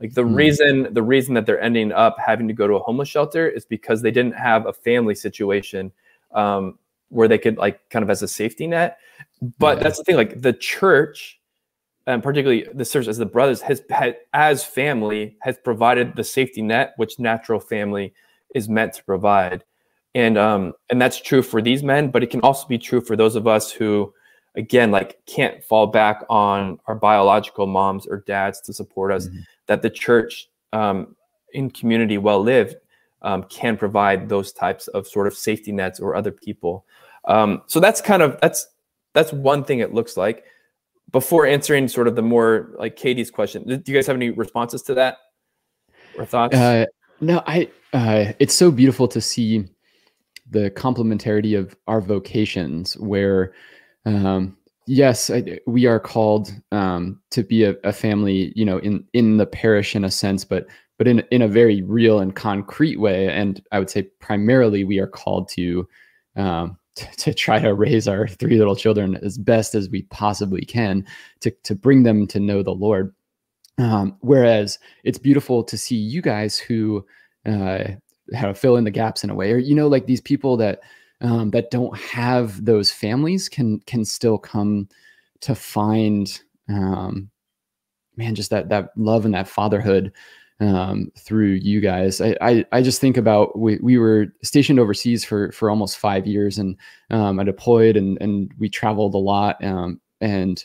Like the Mm. reason the reason that they're ending up having to go to a homeless shelter is because they didn't have a family situation um, where they could like kind of as a safety net. But Yeah. that's the thing, like the church, and particularly the church as the brothers has had as family has provided the safety net which natural family is meant to provide. And um and that's true for these men, but it can also be true for those of us who again like can't fall back on our biological moms or dads to support us Mhm. that the church um, in community well lived um, can provide those types of sort of safety nets or other people um, so that's kind of that's that's one thing it looks like before answering sort of the more like katie's question do you guys have any responses to that or thoughts Uh, no, I. Uh, it's so beautiful to see the complementarity of our vocations, where, um, yes, I, we are called um, to be a, a family, you know, in in the parish in a sense, but but in in a very real and concrete way. And I would say primarily we are called to. Um, to, try to raise our three little children as best as we possibly can to, to bring them to know the Lord. Um, whereas it's beautiful to see you guys who uh, how to fill in the gaps in a way, or you know, like these people that um, that don't have those families can can still come to find, um, man, just that that love and that fatherhood um, through you guys. I, I I just think about we we were stationed overseas for for almost five years, and um, I deployed and and we traveled a lot, um, and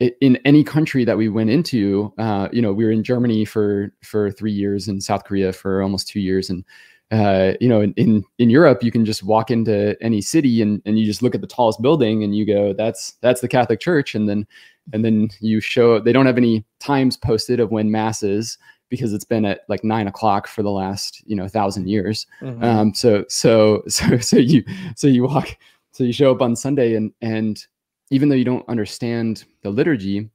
in any country that we went into, uh, you know, we were in Germany for for three years, and South Korea for almost two years, and uh, you know, in, in in Europe, you can just walk into any city and and you just look at the tallest building and you go, that's that's the Catholic Church, and then and then you show they don't have any times posted of when mass is because it's been at like nine o'clock for the last you know thousand years. Mhm. Um, so so so so you so you walk so you show up on Sunday and and even though you don't understand the liturgy,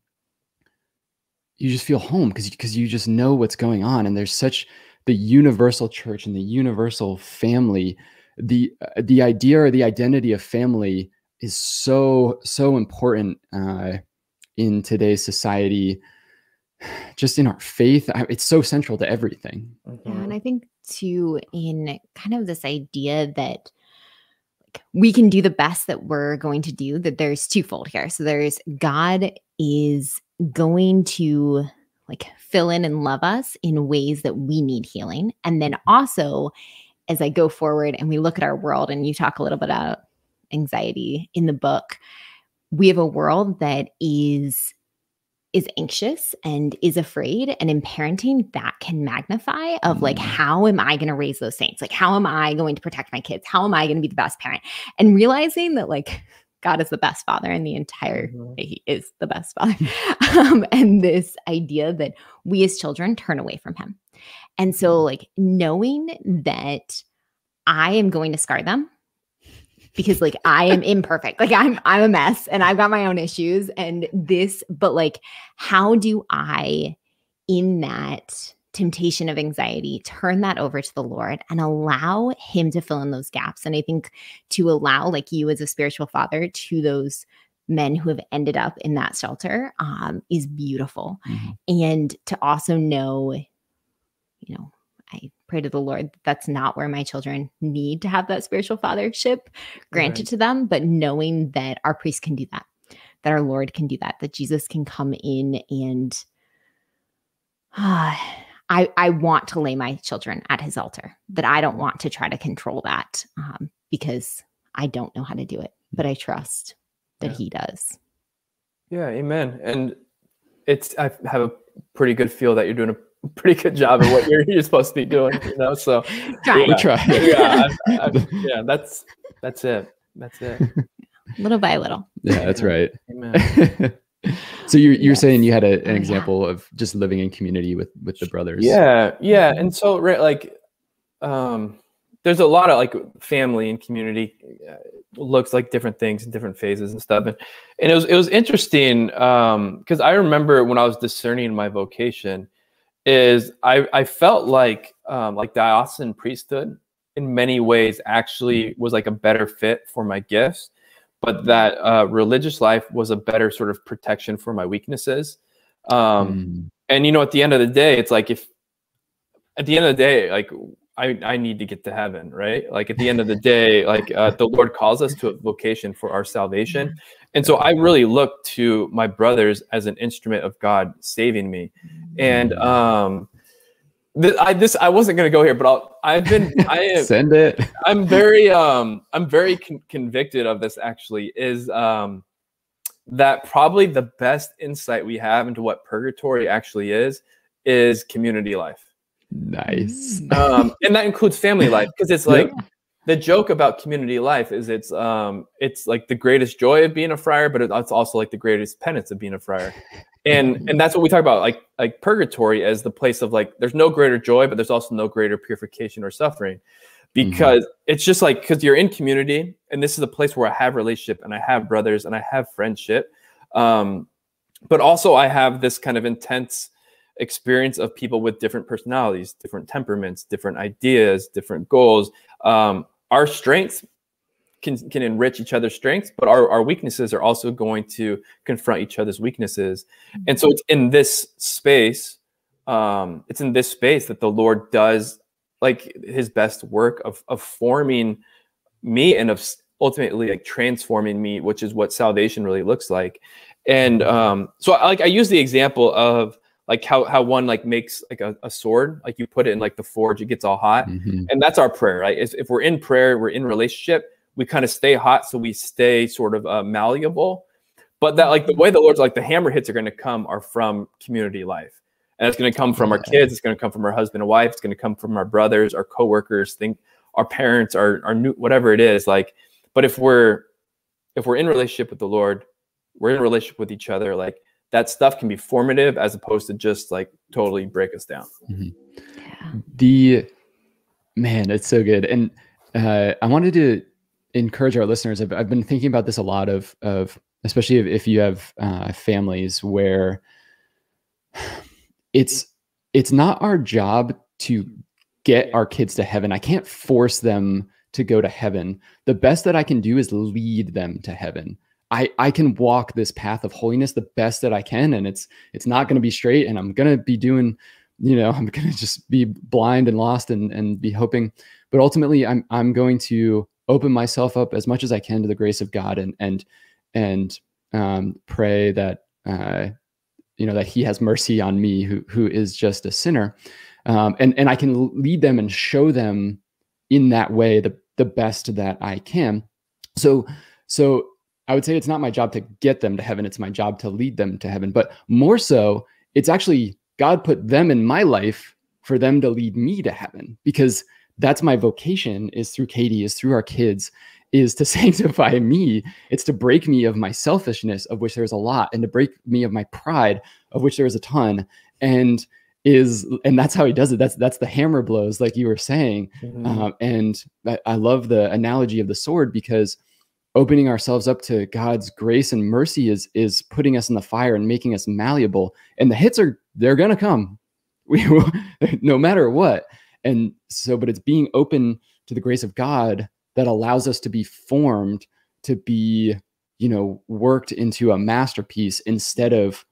you just feel home because because you just know what's going on and there's such the universal church and the universal family the uh, the idea or the identity of family is so so important uh, in today's society just in our faith it's so central to everything Yeah, Mhm. and I think too in kind of this idea that like we can do the best that we're going to do, that there's twofold here. So there's God is going to like fill in and love us in ways that we need healing. And then also as I go forward and we look at our world and you talk a little bit about anxiety in the book, we have a world that is is anxious and is afraid and in parenting that can magnify of like Mm. how am i going to raise those saints? Like how am i going to protect my kids? How am i going to be the best parent? And realizing that like god is the best father in the entire Mhm. he is the best father. Um, and this idea that we as children turn away from him. And so like knowing that i am going to scar them because like I am imperfect. Like I'm I'm a mess and I've got my own issues and this but like how do I in that temptation of anxiety turn that over to the Lord and allow him to fill in those gaps and I think to allow like you as a spiritual father to those men who have ended up in that shelter um, is beautiful Mhm. and to also know you know i pray to the lord that that's not where my children need to have that spiritual fathership granted Right. to them but knowing that our priest can do that that our lord can do that that jesus can come in and ah, i i want to lay my children at his altar that i don't want to try to control that um, because i don't know how to do it but i trust that Yeah. he does Yeah, amen. And it's I have a pretty good feel that you're doing a pretty good job at what you're, you're supposed to be doing. You know, so Trying. we yeah, try yeah, I, I, yeah, that's that's it. That's it. little by little yeah that's right so you're you're saying you had a, an example of just living in community with with the brothers Yeah, yeah, and so right, like, um, there's a lot of like family and community uh, looks like different things in different phases and stuff, and and it was it was interesting um because I remember when I was discerning my vocation, is I I felt like um like diocesan priesthood in many ways actually was like a better fit for my gifts, but that uh, religious life was a better sort of protection for my weaknesses. Um, Mm. and you know at the end of the day it's like if at the end of the day like I, I need to get to heaven, right? Like at the end of the day, like uh, the Lord calls us to a vocation for our salvation. And so I really look to my brothers as an instrument of God saving me. And um, th- I this I wasn't gonna go here, but I'll, I've been I am, send it. I'm very um I'm very con- convicted of this actually is um that probably the best insight we have into what purgatory actually is is community life Nice. um, and that includes family life because it's like the joke about community life is it's um it's like the greatest joy of being a friar, but it's also like the greatest penance of being a friar, and and that's what we talk about like like purgatory as the place of like there's no greater joy, but there's also no greater purification or suffering Mm-hmm. because it's just like because you're in community and this is a place where i have relationship and i have brothers and i have friendship um, but also i have this kind of intense experience of people with different personalities different temperaments different ideas different goals. Um, our strengths can, can enrich each other's strengths but our, our weaknesses are also going to confront each other's weaknesses. And so it's in this space um, it's in this space that the lord does like his best work of of forming me and of ultimately like transforming me, which is what salvation really looks like. And um, so I like I use the example of like how how one like makes like a, a sword, like you put it in like the forge, it gets all hot. Mhm. And that's our prayer, right? If, if we're in prayer, we're in relationship, we kind of stay hot so we stay sort of uh, malleable. But that like the way the Lord's like the hammer hits are going to come are from community life and it's going to come from our kids it's going to come from our husband and wife it's going to come from our brothers our coworkers think our parents our, our new whatever it is like but if we're if we're in relationship with the lord we're in relationship with each other like that stuff can be formative as opposed to just like totally break us down. Yeah. the man it's so good. And uh, i wanted to encourage our listeners I've, I've been thinking about this a lot of of especially if, if you have uh, families where it's it's not our job to get our kids to heaven. I can't force them to go to heaven. The best that i can do is lead them to heaven i i can walk this path of holiness the best that i can and it's it's not going to be straight and i'm going to be doing you know i'm going to just be blind and lost and and be hoping. But ultimately i'm i'm going to open myself up as much as i can to the grace of god and and and um, pray that uh, you know that he has mercy on me who who is just a sinner. Um, and and i can lead them and show them in that way the the best that i can. So so i would say it's not my job to get them to heaven it's my job to lead them to heaven but more so it's actually god put them in my life for them to lead me to heaven because that's my vocation is through katie is through our kids is to sanctify me. It's to break me of my selfishness of which there's a lot and to break me of my pride of which there is a ton and is and that's how he does it. That's that's the hammer blows like you were saying. Um, and I, I love the analogy of the sword because opening ourselves up to god's grace and mercy is is putting us in the fire and making us malleable and the hits are they're gonna come we will no matter what and so but it's being open to the grace of god that allows us to be formed to be you know worked into a masterpiece instead of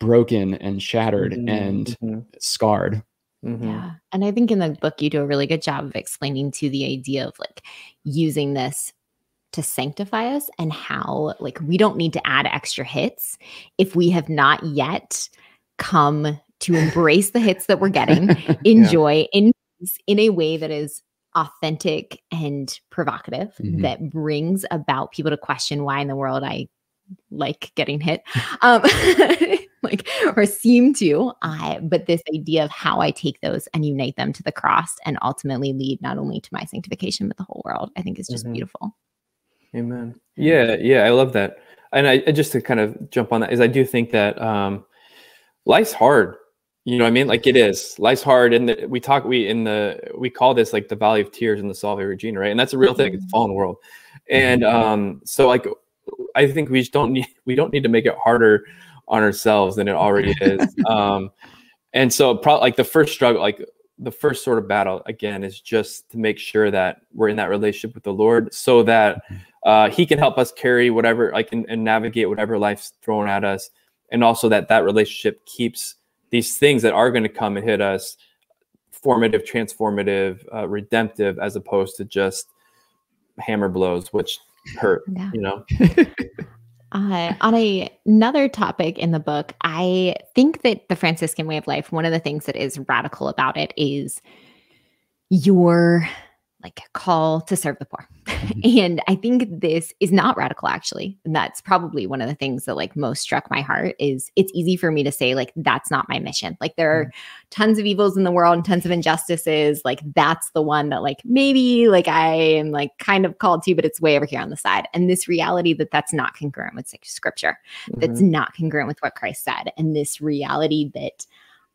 broken and shattered Mhm, and mhm, scarred mhm. Yeah. And I think in the book, you do a really good job of explaining to the idea of like using this to sanctify us and how like we don't need to add extra hits if we have not yet come to embrace the hits that we're getting, enjoy in in a way that is authentic and provocative Mhm. that brings about people to question why in the world I like getting hit. Um like or seem to I but this idea of how I take those and unite them to the cross and ultimately lead not only to my sanctification but the whole world I think is just Mhm. beautiful. Amen. Yeah, yeah, I love that. And I I- just to kind of jump on that is I do think that um, life's hard. You know what I mean? Like it is. Life's hard, and the, we talk we in the we call this like the Valley of Tears in the Salve Regina, right? And that's a real thing. It's a fallen world, and um, so like I think we just don't need we don't need to make it harder on ourselves than it already is. um, and so probably like the first struggle, like the first sort of battle again is just to make sure that we're in that relationship with the Lord, so that uh, He can help us carry whatever like and, and navigate whatever life's thrown at us, and also that that relationship keeps these things that are going to come and hit us formative, transformative, uh, redemptive, as opposed to just hammer blows, which hurt, yeah. you know? Uh, on a, another topic in the book, I think that the Franciscan way of life, one of the things that is radical about it is your like call to serve the poor. Mm-hmm. and I think this is not radical actually. And that's probably one of the things that like most struck my heart is it's easy for me to say like that's not my mission. Like there are mm-hmm. tons of evils in the world and tons of injustices. Like that's the one that like maybe like I am like kind of called to but it's way over here on the side. And this reality that that's not congruent with scripture. Mm-hmm. That's not congruent with what Christ said and this reality that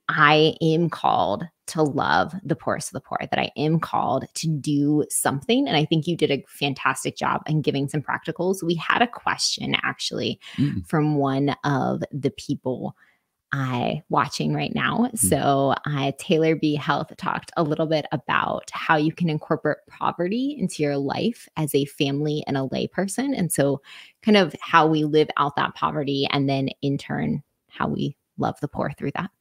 I am called to love the poorest of the poor, that I am called to do something. And I think you did a fantastic job in giving some practicals. We had a question actually mm. from one of the people I watching right now. Mm. So uh, Taylor B. Health talked a little bit about how you can incorporate poverty into your life as a family and a lay person. And so kind of how we live out that poverty and then in turn, how we love the poor through that.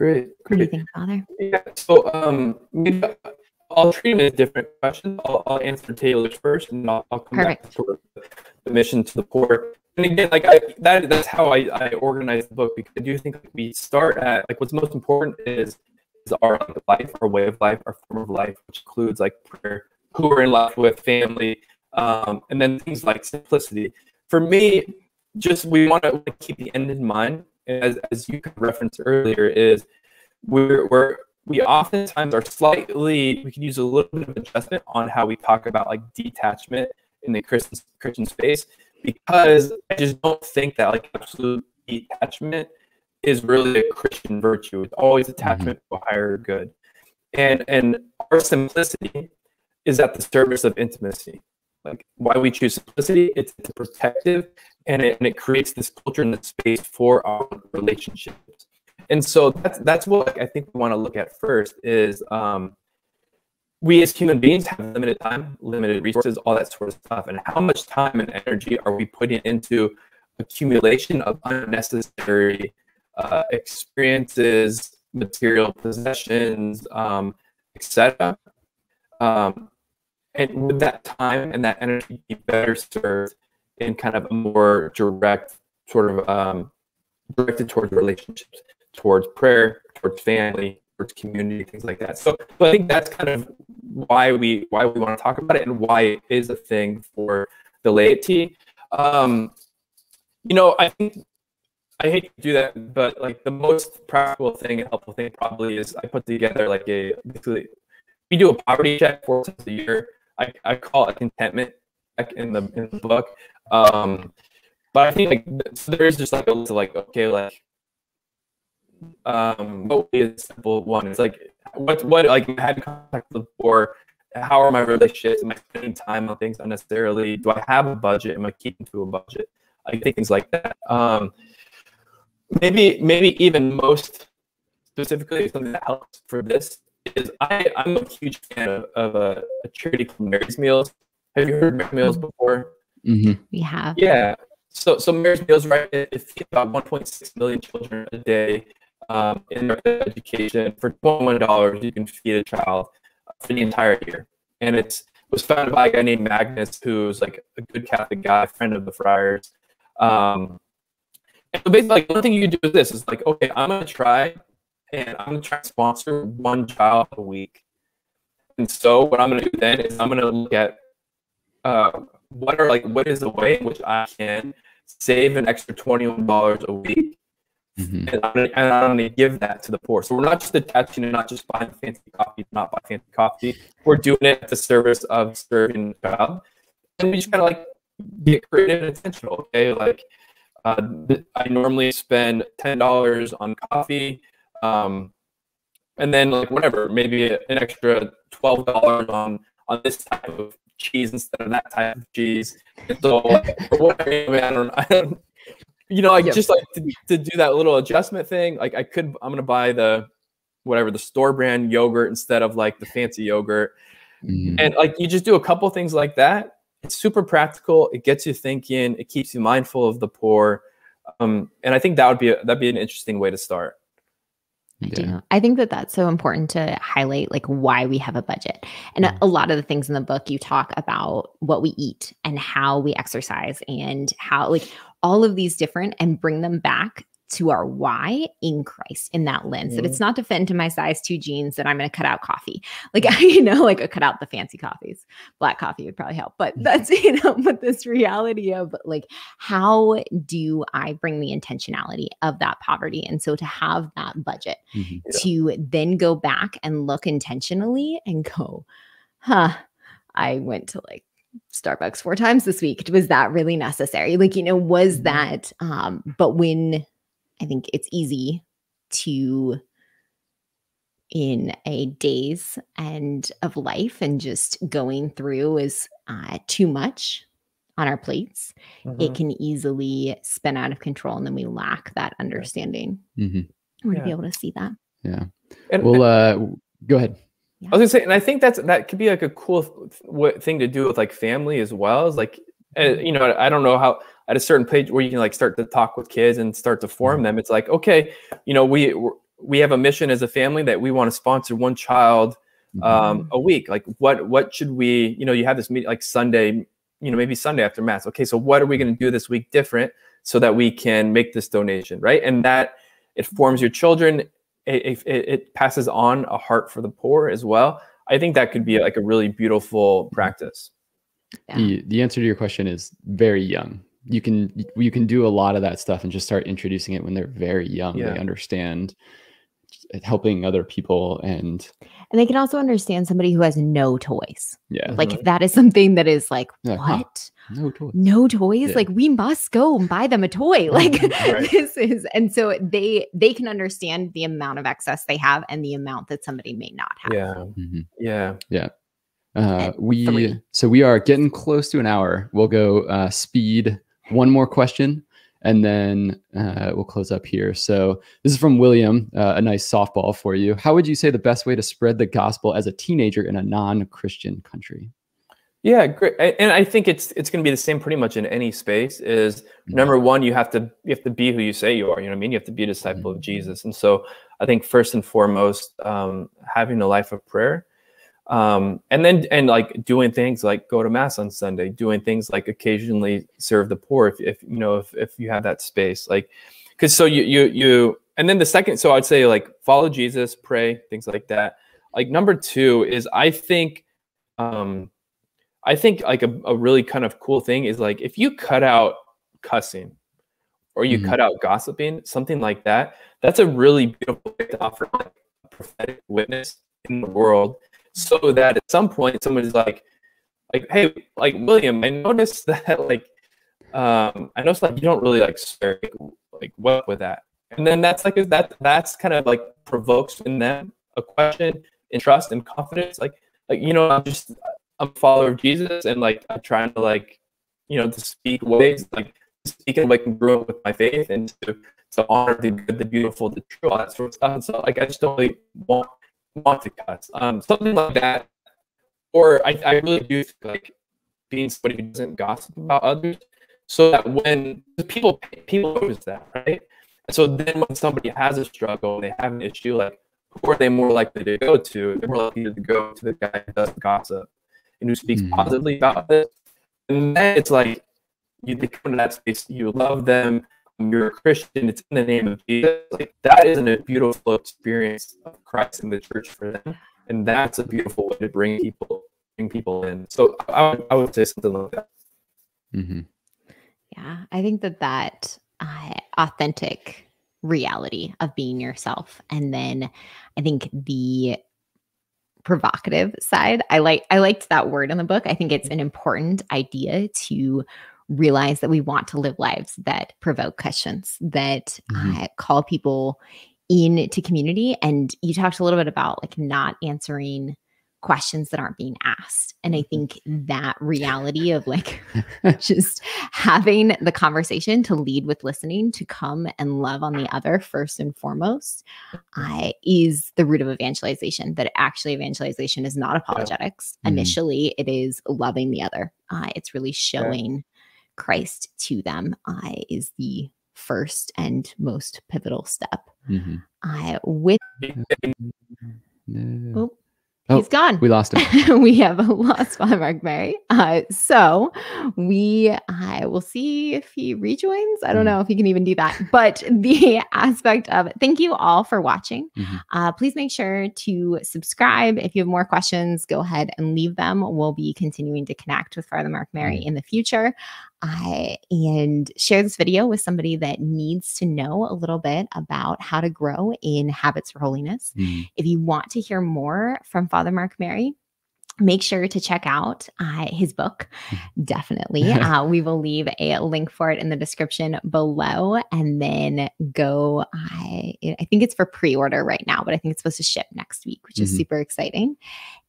Great. What do you think, Father? Yeah. So um, maybe I'll treat them as different questions. I'll, I'll answer Taylor's first, and I'll, I'll come Perfect. back to the mission to the poor. And again, like I, that, that's how I, I organize the book because I do think we start at like what's most important is is our life, our way of life, our form of life, which includes like prayer, who we're in love with, family, um, and then things like simplicity. For me, just we want to keep the end in mind as, as you referenced earlier, is we're, we're we oftentimes are slightly we can use a little bit of adjustment on how we talk about like detachment in the Christian Christian space because I just don't think that like absolute detachment is really a Christian virtue. It's always mm-hmm. attachment mm-hmm. to a higher good. And and our simplicity is at the service of intimacy. Like why we choose simplicity, it's, it's protective and it, and it creates this culture and this space for our relationships. And so that's that's what I think we want to look at first is um, we as human beings have limited time, limited resources, all that sort of stuff. And how much time and energy are we putting into accumulation of unnecessary uh, experiences, material possessions, um, etc. Um, and would that time and that energy be better served in kind of a more direct sort of um, directed towards relationships, towards prayer, towards family, towards community, things like that. So, so I think that's kind of why we why we want to talk about it and why it is a thing for the laity. Um, you know, I think I hate to do that, but like the most practical thing and helpful thing probably is I put together like a basically we do a poverty check four times a year. I, I call it contentment in the in the book. Um, but I think like so there is just like a list of like okay like um what is a simple one? It's like what what like I had contact before. How are my relationships? Am I spending time on things unnecessarily? Do I have a budget? Am I keeping to a budget? I think things like that. Um, maybe maybe even most specifically something that helps for this is I, I'm a huge fan of, of a, a charity called Mary's Meals. Have you heard Mary's Meals before? Mm-hmm. We have. Yeah. So, so Mary's Meals, right? It, it feeds about 1.6 million children a day um, in their education. For $21, you can feed a child for the entire year. And it's it was founded by a guy named Magnus, who's like a good Catholic guy, friend of the friars. Um, and so basically, like, one thing you can do is this: is like, okay, I'm gonna try, and I'm gonna try to sponsor one child a week. And so, what I'm gonna do then is I'm gonna look at uh, what are like what is the way in which I can save an extra twenty one dollars a week, mm-hmm. and, I'm gonna, and I'm gonna give that to the poor. So we're not just attaching and not just buying fancy coffee, not buy fancy coffee. We're doing it at the service of serving the child, and we just kind of like get creative and intentional. Okay, like uh, I normally spend ten dollars on coffee. Um, and then like whatever, maybe an extra twelve dollars on on this type of cheese instead of that type of cheese. And so, whatever, I don't, I don't, you know, I yep. just like to, to do that little adjustment thing. Like I could, I'm gonna buy the whatever the store brand yogurt instead of like the fancy yogurt, mm-hmm. and like you just do a couple things like that. It's super practical. It gets you thinking. It keeps you mindful of the poor, um, and I think that would be a, that'd be an interesting way to start. I Yeah. do. I think that that's so important to highlight, like why we have a budget. And a, Mhm. a lot of the things in the book, you talk about what we eat and how we exercise and how, like, all of these different and bring them back to our why in Christ in that lens. That Mhm. it's not to fit into my size two jeans that I'm going to cut out coffee. Like, you know, like I cut out the fancy coffees. Black coffee would probably help. But that's, you know, but this reality of like, how do I bring the intentionality of that poverty? And so to have that budget Mhm. Yeah. to then go back and look intentionally and go, huh, I went to like Starbucks four times this week. Was that really necessary? Like, you know, was Mhm. that, um, but when I think it's easy to in a days and of life and just going through is uh, too much on our plates Mm-hmm. it can easily spin out of control and then we lack that understanding Mhm. or to be able to see that Yeah. And, Well, uh, go ahead. I was gonna say, and I think that's that could be like a cool th- what thing to do with like family as well. Is like, uh, Mm-hmm. you know, I don't know how at a certain page where you can like start to talk with kids and start to Mm-hmm. form them. It's like, okay, you know, we we're- have a mission as a family that we want to sponsor one child um, a week. Like, what what should we? You know, you have this meet like Sunday. You know, maybe Sunday after mass. Okay, so what are we going to do this week different so that we can make this donation, right? And that it forms your children. It, it, it passes on a heart for the poor as well. I think that could be like a really beautiful practice. Yeah. the the answer to your question is very young. You can you can do a lot of that stuff and just start introducing it when they're very young. Yeah. They understand helping other people and and they can also understand somebody who has no toys yeah, like if that is something that is like Yeah, huh. what no toys. no toys Yeah. like we must go and buy them a toy like Right. this is and so they they can understand the amount of excess they have and the amount that somebody may not have Yeah, Mhm. yeah. Uh, we three. so we are getting close to an hour. We'll go uh, speed one more question, and then uh, we'll close up here. So this is from William. Uh, a nice softball for you. How would you say the best way to spread the gospel as a teenager in a non-Christian country? Yeah, great. And I think it's it's going to be the same pretty much in any space. Is number one, you have to you have to be who you say you are. You know what I mean? You have to be a disciple of Jesus. And so I think first and foremost, um, having a life of prayer, um, and then and like doing things like go to mass on Sunday, doing things like occasionally serve the poor if, if you know if if you have that space, like because so you you you and then the second, so I'd say like follow Jesus, pray, things like that. Like number two is I think. Um, I think like a, a really kind of cool thing is like if you cut out cussing or you Mhm. cut out gossiping, something like that, that's a really beautiful way to offer like, a prophetic witness in the world so that at some point someone's like like hey like William, I noticed that like um I noticed like you don't really like swear like, what with that. And then that's like that that's kind of like provokes in them a question in trust and confidence like like you know I'm just I'm a follower of Jesus and like I'm trying to like you know to speak ways like speak in like congruent with my faith and to to honor the good, the beautiful, the true, all that sort of stuff. And so like I just don't really want want to cuss. Um something like that. Or I, I really do think, like being somebody who doesn't gossip about others so that when people people notice that, right? And so then when somebody has a struggle, and they have an issue, like who are they more likely to go to? They're more likely to go to the guy who doesn't gossip and who speaks Mhm. positively about this. And then it's like you they come to that space, you love them, you're a Christian, it's in the name of Jesus. Like that isn't a beautiful experience of Christ in the church for them. And that's a beautiful way to bring people bring people in. So I would, I would say something like that. hmm Yeah, I think that that uh, authentic reality of being yourself, and then I think the provocative side. I like I liked that word in the book. I think it's an important idea to realize that we want to live lives that provoke questions, that Mhm. uh, call people into community. And you talked a little bit about like not answering questions that aren't being asked. And I think that reality of like just having the conversation to lead with listening, to come and love on the other first and foremost, uh, is the root of evangelization. That actually evangelization is not apologetics. Mhm. Initially, it is loving the other. Uh, it's really showing Christ to them. Uh, is the first and most pivotal step. Mhm. Uh, with No. oh, Oh, he's gone. We lost him. we have lost Father Mark Mary. Uh, so we I will see if he rejoins. I don't Mhm. know if he can even do that. But the aspect of thank you all for watching. Mhm. Uh, please make sure to subscribe. If you have more questions, go ahead and leave them. We'll be continuing to connect with Father Mark Mary Mhm. in the future. I and share this video with somebody that needs to know a little bit about how to grow in habits for holiness. Mhm. If you want to hear more from Father Mark Mary, make sure to check out uh, his book. Definitely. uh, we will leave a link for it in the description below. And then go, I, I think it's for pre order right now, but I think it's supposed to ship next week, which is Mhm. super exciting.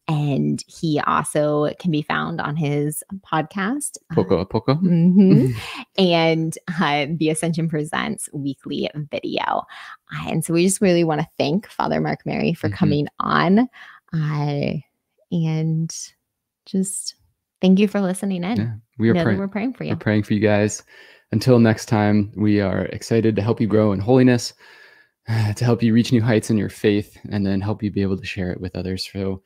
And he also can be found on his podcast. Poco a poco. Mhm. and uh, the Ascension Presents weekly video. And so we just really want to thank Father Mark Mary for Mhm. coming on. Uh, and just thank you for listening in. Yeah, we are praying. we're praying for We're you. praying for you guys. Until next time, we are excited to help you grow in holiness, to help you reach new heights in your faith, and then help you be able to share it with others. So